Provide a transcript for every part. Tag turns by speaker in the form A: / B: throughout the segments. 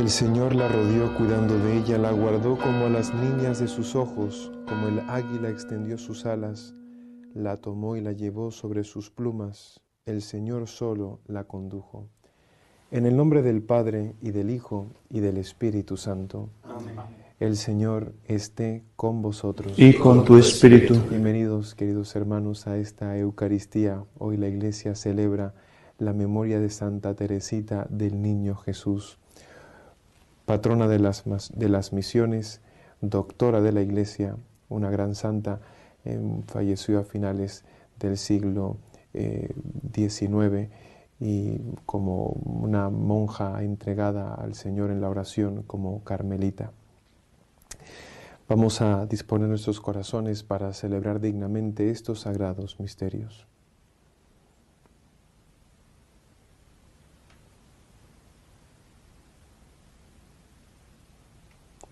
A: El Señor la rodeó cuidando de ella, la guardó como a las niñas de sus ojos, como el águila extendió sus alas, la tomó y la llevó sobre sus plumas, el Señor solo la condujo. En el nombre del Padre y del Hijo y del Espíritu Santo. Amén. El Señor esté con vosotros.
B: Y con tu espíritu.
A: Bienvenidos, queridos hermanos, a esta Eucaristía. Hoy la Iglesia celebra la memoria de Santa Teresita del Niño Jesús patrona de las, de las misiones, doctora de la Iglesia, una gran santa, em, falleció a finales del siglo XIX eh, y como una monja entregada al Señor en la oración como carmelita. Vamos a disponer nuestros corazones para celebrar dignamente estos sagrados misterios.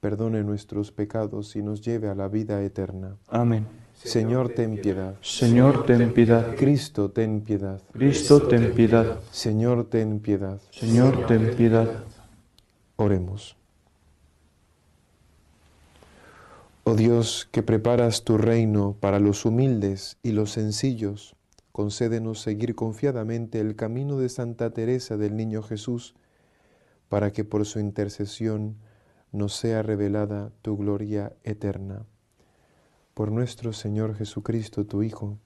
A: perdone nuestros pecados y nos lleve a la vida eterna.
B: Amén.
A: Señor, ten piedad.
B: Señor, ten piedad.
A: Cristo, ten piedad.
B: Cristo, ten piedad.
A: Señor, ten piedad.
B: Señor, ten piedad.
A: Oremos. Oh Dios, que preparas tu reino para los humildes y los sencillos, concédenos seguir confiadamente el camino de Santa Teresa del Niño Jesús, para que por su intercesión nos sea revelada tu gloria eterna. Por nuestro Señor Jesucristo, tu Hijo,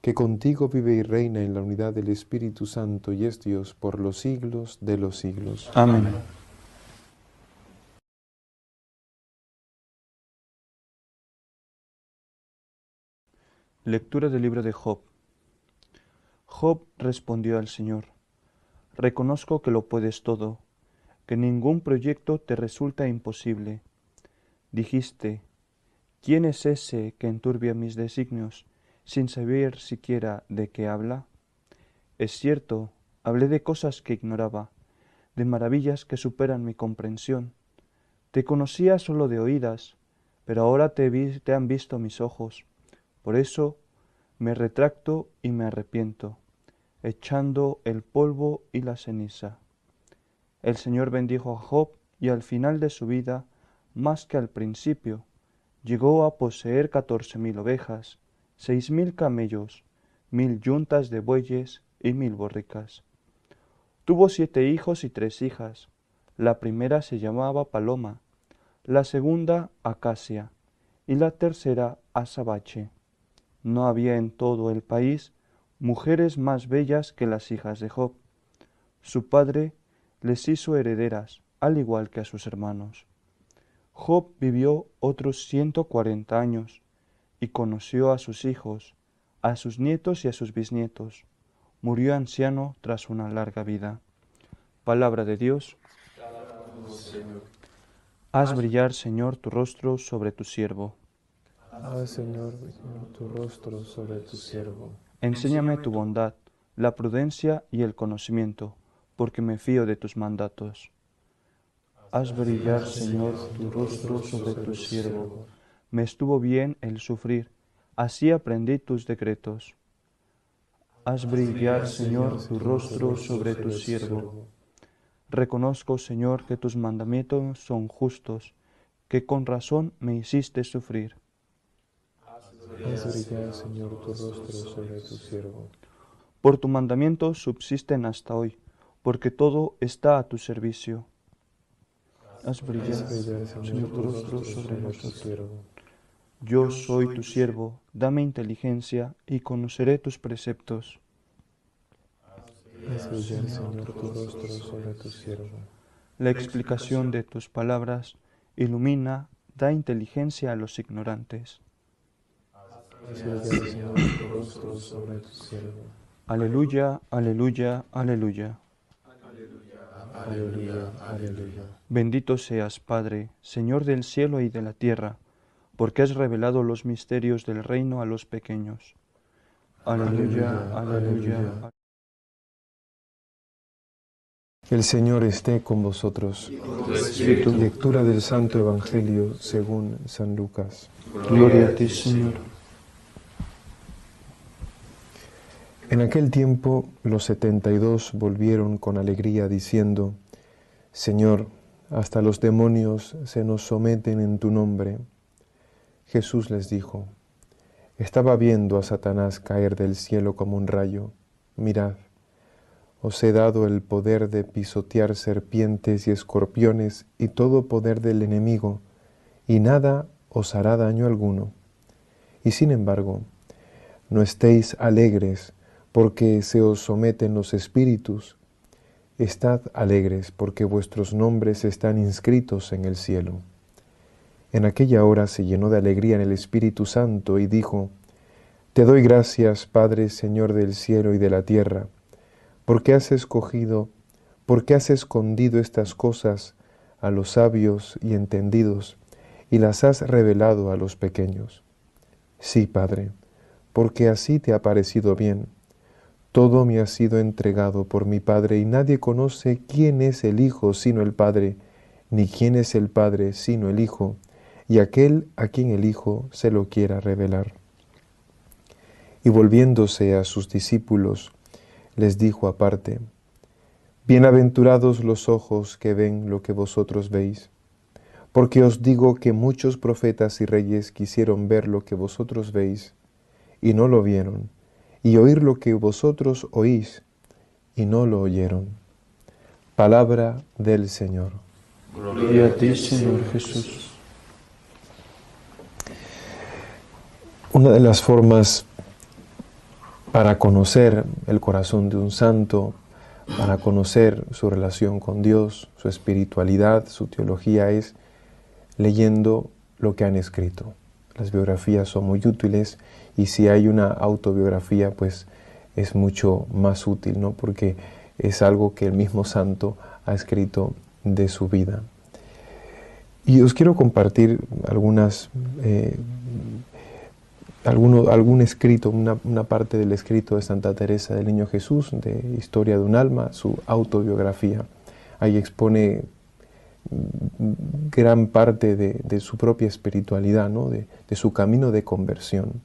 A: que contigo vive y reina en la unidad del Espíritu Santo y es Dios por los siglos de los siglos.
B: Amén. Lectura del libro de Job. Job respondió al Señor, Reconozco que lo puedes todo que ningún proyecto te resulta imposible. Dijiste, ¿quién es ese que enturbia mis designios sin saber siquiera de qué habla? Es cierto, hablé de cosas que ignoraba, de maravillas que superan mi comprensión. Te conocía solo de oídas, pero ahora te, te han visto mis ojos. Por eso me retracto y me arrepiento, echando el polvo y la ceniza. El Señor bendijo a Job y al final de su vida, más que al principio, llegó a poseer catorce mil ovejas, seis mil camellos, mil yuntas de bueyes y mil borricas. Tuvo siete hijos y tres hijas. La primera se llamaba Paloma, la segunda Acacia y la tercera Azabache. No había en todo el país mujeres más bellas que las hijas de Job. Su padre les hizo herederas, al igual que a sus hermanos. Job vivió otros ciento cuarenta años y conoció a sus hijos, a sus nietos y a sus bisnietos. Murió anciano tras una larga vida. Palabra de Dios. Haz brillar, Señor, tu rostro sobre tu siervo.
A: Haz, Señor, tu rostro sobre tu siervo.
B: Enséñame tu bondad, la prudencia y el conocimiento porque me fío de tus mandatos. Haz brillar, Señor, tu rostro sobre tu siervo. Me estuvo bien el sufrir, así aprendí tus decretos. Haz brillar, Señor, tu rostro sobre tu siervo. Reconozco, Señor, que tus mandamientos son justos, que con razón me hiciste sufrir.
A: Haz brillar, Señor, tu rostro sobre tu siervo.
B: Por tu mandamiento subsisten hasta hoy porque todo está a tu servicio. Haz brillar, Señor, tu rostro sobre nuestro siervo. Yo soy tu siervo, dame inteligencia y conoceré tus preceptos.
A: Haz brillar, Señor, tu rostro sobre tu siervo.
B: La explicación de tus palabras ilumina, da inteligencia a los ignorantes.
A: Haz brillar, Señor, tu rostro sobre tu siervo.
B: Aleluya, aleluya, aleluya.
A: Aleluya, aleluya.
B: Bendito seas, Padre, Señor del cielo y de la tierra, porque has revelado los misterios del reino a los pequeños. Aleluya, aleluya.
A: El Señor esté con vosotros. Lectura del Santo Evangelio según San Lucas.
B: Gloria a ti, Señor.
A: En aquel tiempo los setenta y dos volvieron con alegría diciendo, Señor, hasta los demonios se nos someten en tu nombre. Jesús les dijo, estaba viendo a Satanás caer del cielo como un rayo. Mirad, os he dado el poder de pisotear serpientes y escorpiones y todo poder del enemigo, y nada os hará daño alguno. Y sin embargo, no estéis alegres porque se os someten los espíritus. Estad alegres porque vuestros nombres están inscritos en el cielo. En aquella hora se llenó de alegría en el Espíritu Santo y dijo, Te doy gracias, Padre, Señor del cielo y de la tierra, porque has escogido, porque has escondido estas cosas a los sabios y entendidos, y las has revelado a los pequeños. Sí, Padre, porque así te ha parecido bien todo me ha sido entregado por mi Padre y nadie conoce quién es el Hijo sino el Padre, ni quién es el Padre sino el Hijo, y aquel a quien el Hijo se lo quiera revelar. Y volviéndose a sus discípulos, les dijo aparte, Bienaventurados los ojos que ven lo que vosotros veis, porque os digo que muchos profetas y reyes quisieron ver lo que vosotros veis, y no lo vieron y oír lo que vosotros oís y no lo oyeron. Palabra del Señor.
B: Gloria a ti, Señor Jesús.
A: Una de las formas para conocer el corazón de un santo, para conocer su relación con Dios, su espiritualidad, su teología, es leyendo lo que han escrito. Las biografías son muy útiles y si hay una autobiografía, pues es mucho más útil, ¿no? Porque es algo que el mismo santo ha escrito de su vida. Y os quiero compartir algunas, eh, algún escrito, una, una, parte del escrito de Santa Teresa del Niño Jesús, de Historia de un alma, su autobiografía. Ahí expone gran parte de, su propia espiritualidad, ¿no? de, su camino de conversión.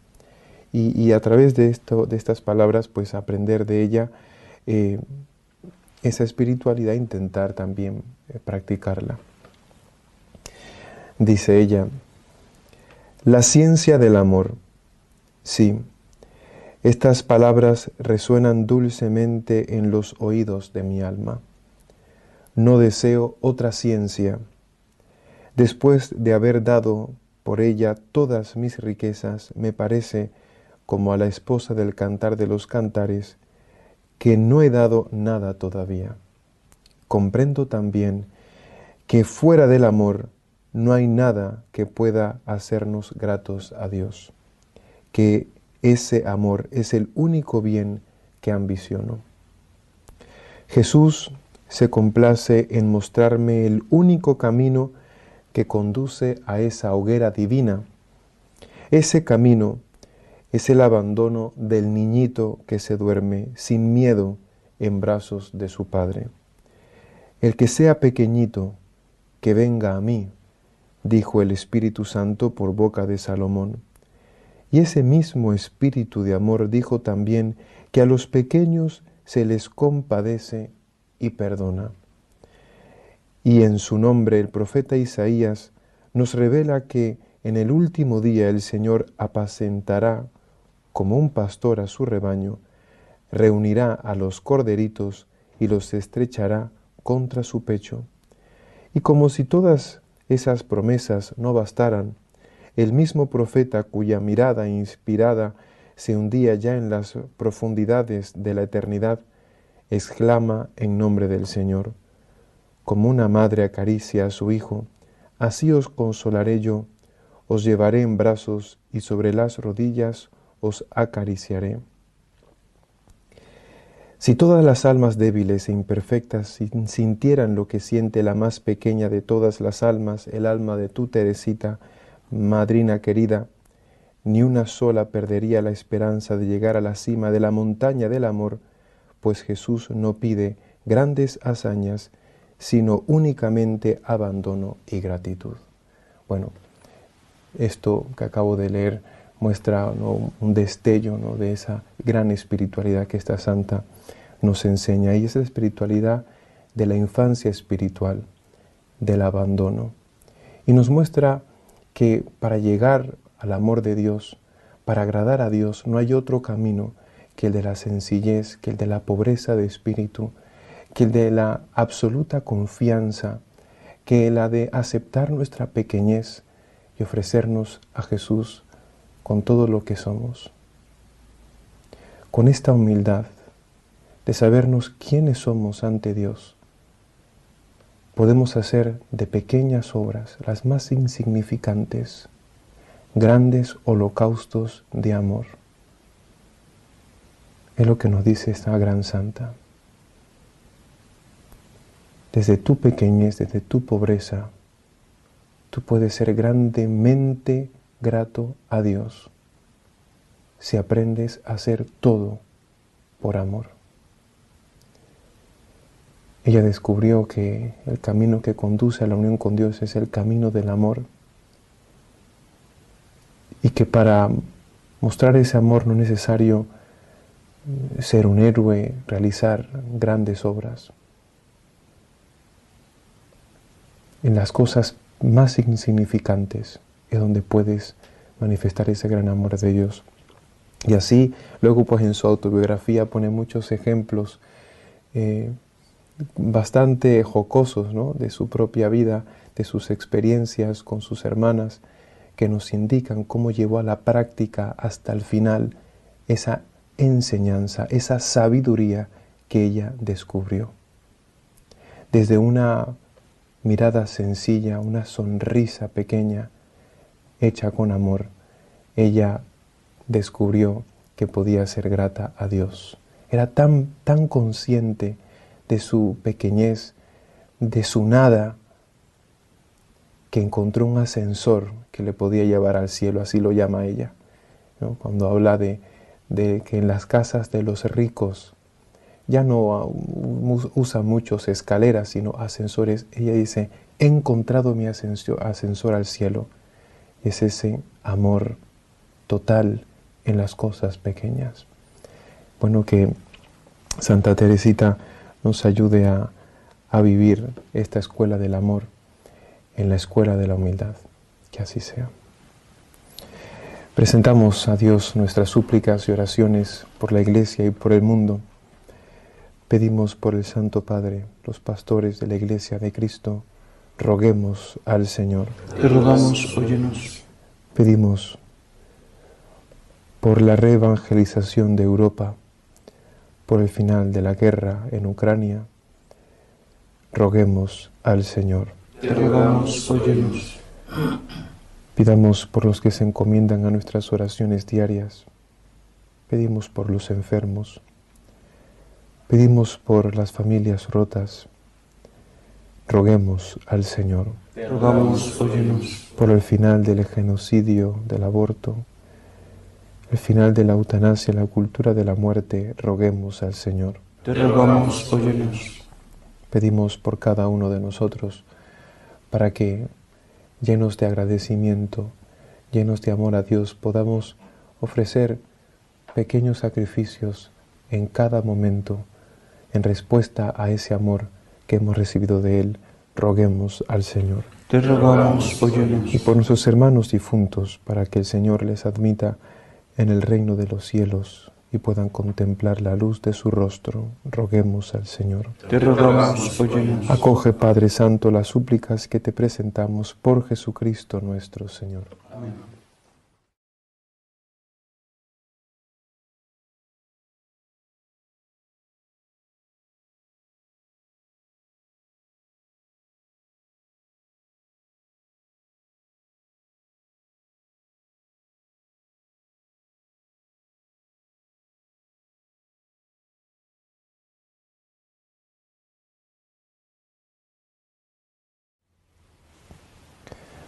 A: Y, a través de, esto, de estas palabras, pues aprender de ella eh, esa espiritualidad, intentar también eh, practicarla. Dice ella, la ciencia del amor. Sí, estas palabras resuenan dulcemente en los oídos de mi alma. No deseo otra ciencia. Después de haber dado por ella todas mis riquezas, me parece como a la esposa del cantar de los cantares, que no he dado nada todavía. Comprendo también que fuera del amor no hay nada que pueda hacernos gratos a Dios, que ese amor es el único bien que ambiciono. Jesús se complace en mostrarme el único camino que conduce a esa hoguera divina. Ese camino es el abandono del niñito que se duerme sin miedo en brazos de su padre. El que sea pequeñito, que venga a mí, dijo el Espíritu Santo por boca de Salomón. Y ese mismo Espíritu de amor dijo también que a los pequeños se les compadece y perdona. Y en su nombre el profeta Isaías nos revela que en el último día el Señor apacentará como un pastor a su rebaño, reunirá a los corderitos y los estrechará contra su pecho. Y como si todas esas promesas no bastaran, el mismo profeta cuya mirada inspirada se hundía ya en las profundidades de la eternidad, exclama en nombre del Señor, como una madre acaricia a su hijo, así os consolaré yo, os llevaré en brazos y sobre las rodillas os acariciaré. Si todas las almas débiles e imperfectas sintieran lo que siente la más pequeña de todas las almas, el alma de tu Teresita, madrina querida, ni una sola perdería la esperanza de llegar a la cima de la montaña del amor, pues Jesús no pide grandes hazañas, sino únicamente abandono y gratitud. Bueno, esto que acabo de leer muestra un destello de esa gran espiritualidad que esta santa nos enseña, y es la espiritualidad de la infancia espiritual, del abandono. Y nos muestra que para llegar al amor de Dios, para agradar a Dios, no hay otro camino que el de la sencillez, que el de la pobreza de espíritu, que el de la absoluta confianza, que la de aceptar nuestra pequeñez y ofrecernos a Jesús con todo lo que somos. Con esta humildad de sabernos quiénes somos ante Dios, podemos hacer de pequeñas obras, las más insignificantes, grandes holocaustos de amor. Es lo que nos dice esta gran santa. Desde tu pequeñez, desde tu pobreza, tú puedes ser grandemente grato a Dios si aprendes a hacer todo por amor. Ella descubrió que el camino que conduce a la unión con Dios es el camino del amor y que para mostrar ese amor no es necesario ser un héroe, realizar grandes obras. En las cosas más insignificantes es donde puedes manifestar ese gran amor de Dios. Y así, luego pues en su autobiografía pone muchos ejemplos eh, bastante jocosos de su propia vida, de sus experiencias con sus hermanas, que nos indican cómo llevó a la práctica hasta el final esa enseñanza, esa sabiduría que ella descubrió. Desde una mirada sencilla, una sonrisa pequeña, hecha con amor, ella descubrió que podía ser grata a Dios. Era tan, tan consciente de su pequeñez, de su nada, que encontró un ascensor que le podía llevar al cielo, así lo llama ella. Cuando habla de, que en las casas de los ricos ya no usa muchos escaleras, sino ascensores. Ella dice, he encontrado mi ascensor, ascensor al cielo. Es ese amor total en las cosas pequeñas. Bueno, que Santa Teresita nos ayude a, a vivir esta escuela del amor en la escuela de la humildad. Que así sea. Presentamos a Dios nuestras súplicas y oraciones por la Iglesia y por el mundo. Pedimos por el Santo Padre, los pastores de la Iglesia de Cristo, roguemos al Señor.
B: Te rogamos, óyenos.
A: Pedimos por la reevangelización de Europa, por el final de la guerra en Ucrania, roguemos al Señor.
B: Te rogamos, óyenos.
A: Pidamos por los que se encomiendan a nuestras oraciones diarias. Pedimos por los enfermos. Pedimos por las familias rotas. Roguemos al Señor.
B: Rogamos, óyenos.
A: Por el final del genocidio, del aborto, el final de la eutanasia, la cultura de la muerte, roguemos al Señor.
B: Te rogamos, óyenos.
A: Pedimos por cada uno de nosotros para que llenos de agradecimiento, llenos de amor a Dios, podamos ofrecer pequeños sacrificios en cada momento en respuesta a ese amor que hemos recibido de Él. Roguemos al Señor.
B: Te rogamos, óyenos.
A: Y por nuestros hermanos difuntos, para que el Señor les admita en el reino de los cielos y puedan contemplar la luz de su rostro, roguemos al Señor.
B: Te rogamos, óyenos.
A: Acoge, Padre Santo, las súplicas que te presentamos por Jesucristo nuestro Señor.
B: Amén.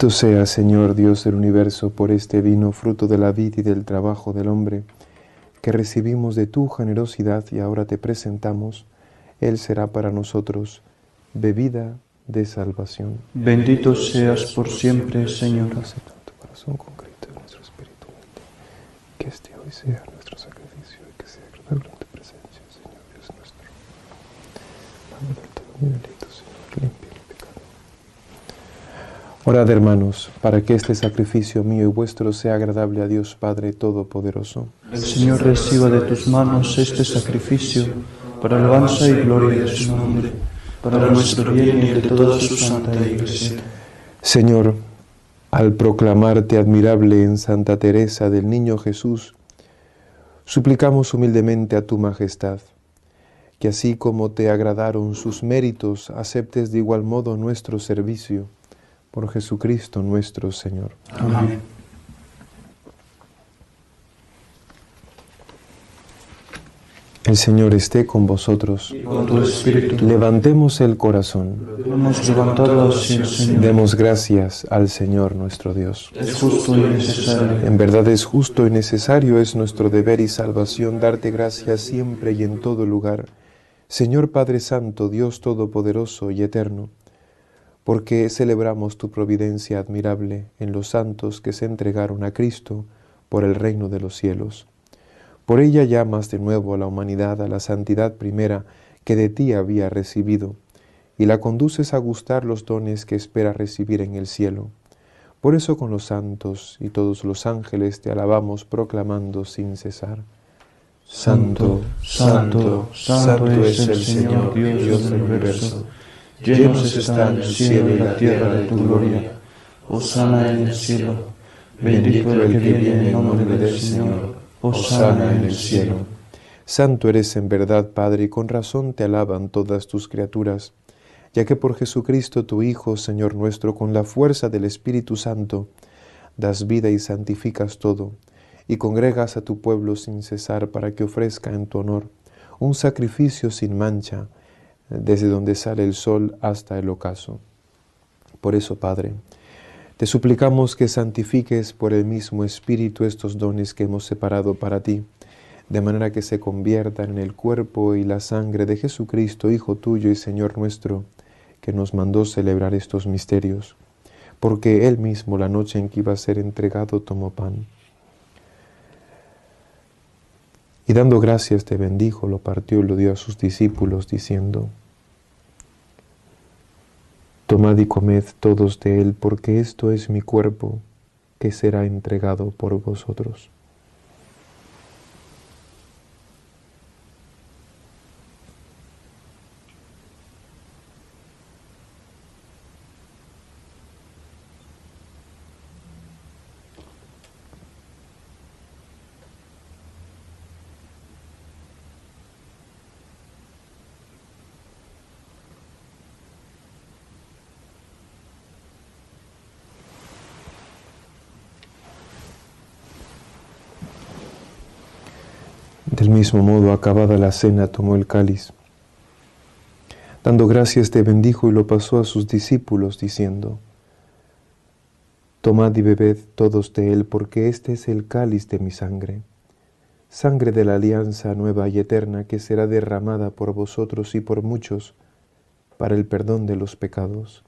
A: Bendito sea, Señor Dios del universo, por este vino, fruto de la vida y del trabajo del hombre, que recibimos de tu generosidad y ahora te presentamos. Él será para nosotros bebida de salvación.
B: Bendito seas por siempre, Señor.
A: tu corazón concreto y nuestro espíritu Que este hoy sea nuestro sacrificio y que sea agradable en tu presencia, Señor Dios nuestro. Padre del todo mi delito, Señor, limpia Orad hermanos, para que este sacrificio mío y vuestro sea agradable a Dios Padre Todopoderoso.
B: El Señor reciba de tus manos este sacrificio para alabanza y gloria de su nombre, para nuestro bien y de toda su santa iglesia.
A: Señor, al proclamarte admirable en Santa Teresa del Niño Jesús, suplicamos humildemente a tu majestad, que así como te agradaron sus méritos, aceptes de igual modo nuestro servicio por Jesucristo nuestro Señor. Amén. El Señor esté con vosotros.
B: con tu espíritu.
A: Levantemos el corazón.
B: Hemos levantado hacia el Señor.
A: Demos gracias al Señor nuestro Dios.
B: Es justo y necesario.
A: En verdad es justo y necesario, es nuestro deber y salvación darte gracias siempre y en todo lugar. Señor Padre Santo, Dios Todopoderoso y Eterno porque celebramos tu providencia admirable en los santos que se entregaron a Cristo por el reino de los cielos. Por ella llamas de nuevo a la humanidad a la santidad primera que de ti había recibido, y la conduces a gustar los dones que espera recibir en el cielo. Por eso con los santos y todos los ángeles te alabamos proclamando sin cesar.
B: Santo, santo, santo, es el Señor Dios del universo llenos están el cielo y la tierra de tu gloria. Osana en el cielo, bendito el que viene en nombre del Señor. Osana en el cielo.
A: Santo eres en verdad, Padre, y con razón te alaban todas tus criaturas, ya que por Jesucristo tu Hijo, Señor nuestro, con la fuerza del Espíritu Santo, das vida y santificas todo, y congregas a tu pueblo sin cesar para que ofrezca en tu honor un sacrificio sin mancha, desde donde sale el sol hasta el ocaso. Por eso, Padre, te suplicamos que santifiques por el mismo Espíritu estos dones que hemos separado para ti, de manera que se conviertan en el cuerpo y la sangre de Jesucristo, Hijo tuyo y Señor nuestro, que nos mandó celebrar estos misterios, porque Él mismo la noche en que iba a ser entregado tomó pan. Y dando gracias te bendijo, lo partió y lo dio a sus discípulos, diciendo, Tomad y comed todos de él, porque esto es mi cuerpo que será entregado por vosotros. Del mismo modo, acabada la cena, tomó el cáliz. Dando gracias, te bendijo y lo pasó a sus discípulos, diciendo, Tomad y bebed todos de él, porque este es el cáliz de mi sangre, sangre de la alianza nueva y eterna que será derramada por vosotros y por muchos para el perdón de los pecados.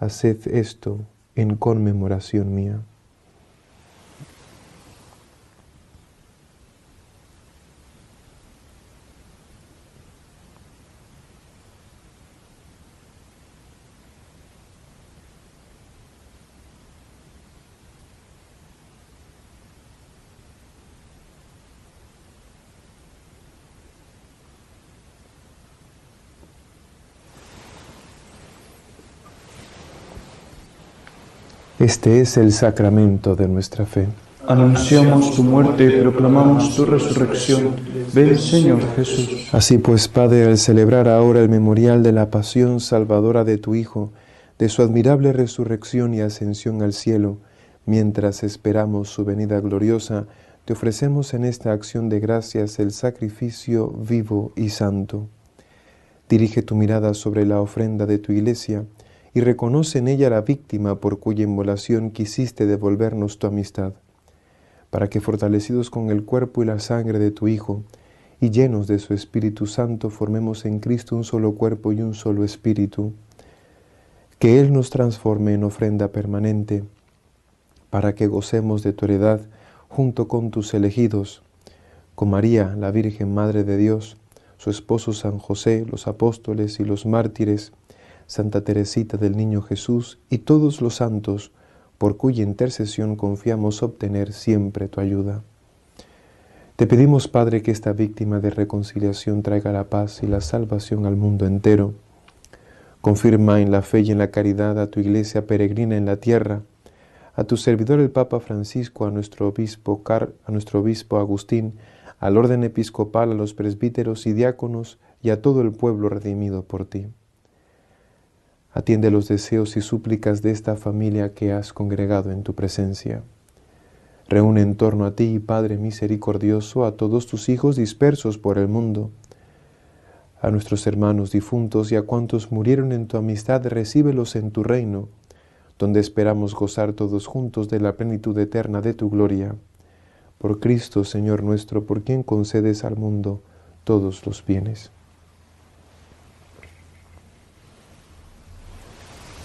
A: Haced esto en conmemoración mía. Este es el sacramento de nuestra fe.
B: Anunciamos tu muerte y proclamamos tu resurrección. Ven, Señor Jesús.
A: Así pues, Padre, al celebrar ahora el memorial de la pasión salvadora de tu Hijo, de su admirable resurrección y ascensión al cielo, mientras esperamos su venida gloriosa, te ofrecemos en esta acción de gracias el sacrificio vivo y santo. Dirige tu mirada sobre la ofrenda de tu iglesia y reconoce en ella la víctima por cuya inmolación quisiste devolvernos tu amistad, para que fortalecidos con el cuerpo y la sangre de tu Hijo, y llenos de su Espíritu Santo, formemos en Cristo un solo cuerpo y un solo Espíritu, que Él nos transforme en ofrenda permanente, para que gocemos de tu heredad junto con tus elegidos, con María, la Virgen Madre de Dios, su esposo San José, los apóstoles y los mártires, Santa Teresita del Niño Jesús y todos los santos, por cuya intercesión confiamos obtener siempre tu ayuda. Te pedimos, Padre, que esta víctima de reconciliación traiga la paz y la salvación al mundo entero. Confirma en la fe y en la caridad a tu iglesia peregrina en la tierra, a tu servidor el Papa Francisco, a nuestro obispo, Car, a nuestro obispo Agustín, al orden episcopal, a los presbíteros y diáconos y a todo el pueblo redimido por ti. Atiende los deseos y súplicas de esta familia que has congregado en tu presencia. Reúne en torno a ti, Padre misericordioso, a todos tus hijos dispersos por el mundo. A nuestros hermanos difuntos y a cuantos murieron en tu amistad, recíbelos en tu reino, donde esperamos gozar todos juntos de la plenitud eterna de tu gloria. Por Cristo, Señor nuestro, por quien concedes al mundo todos los bienes.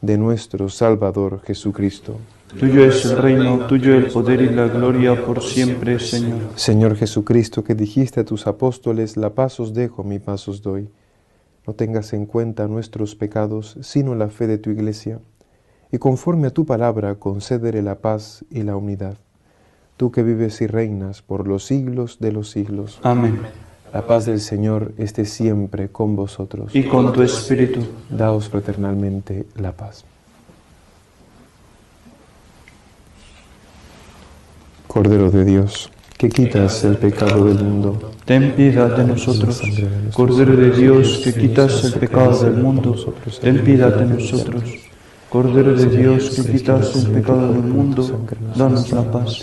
A: nuestro Salvador Jesucristo.
B: Tuyo es el reino, tuyo el poder y la gloria por siempre, Señor.
A: Señor Jesucristo, que dijiste a tus apóstoles, la paz os dejo, mi paz os doy. No tengas en cuenta nuestros pecados, sino la fe de tu iglesia, y conforme a tu palabra concédere la paz y la unidad. Tú que vives y reinas por los siglos de los siglos.
B: Amén.
A: La paz del Señor esté siempre con vosotros.
B: Y con tu espíritu.
A: Daos fraternalmente la paz. Cordero de Dios, que quitas el pecado del mundo.
B: Ten piedad de nosotros. Cordero de Dios, que quitas el pecado del mundo. Ten piedad de nosotros. Cordero de Dios, que quitas el pecado del mundo, danos la paz.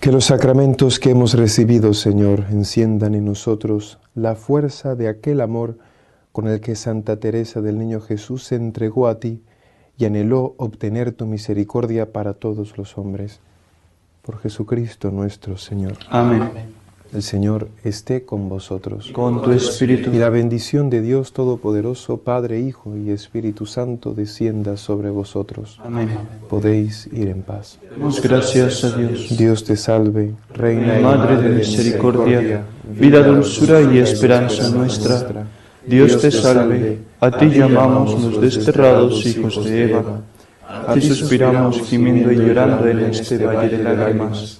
A: Que los sacramentos que hemos recibido, Señor, enciendan en nosotros la fuerza de aquel amor con el que Santa Teresa del Niño Jesús se entregó a ti y anheló obtener tu misericordia para todos los hombres. Por Jesucristo nuestro Señor.
B: Amén.
A: El Señor esté con vosotros.
B: Con tu espíritu.
A: Y la bendición de Dios Todopoderoso, Padre, Hijo y Espíritu Santo, descienda sobre vosotros.
B: Amén.
A: Podéis ir en paz.
B: Damos gracias a Dios.
A: Dios te salve, Reina y
B: Madre de misericordia, vida, dulzura y esperanza nuestra. Dios te salve. A ti llamamos los desterrados hijos de Eva. A ti suspiramos gimiendo y llorando en este valle de lágrimas.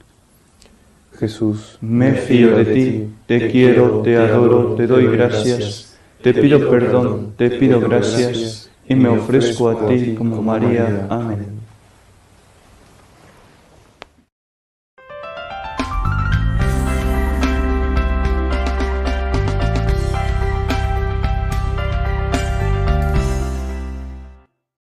A: Jesús,
B: me fío de ti, te quiero, te adoro, te doy gracias, te pido perdón, te pido gracias y me ofrezco a ti como María. Amén.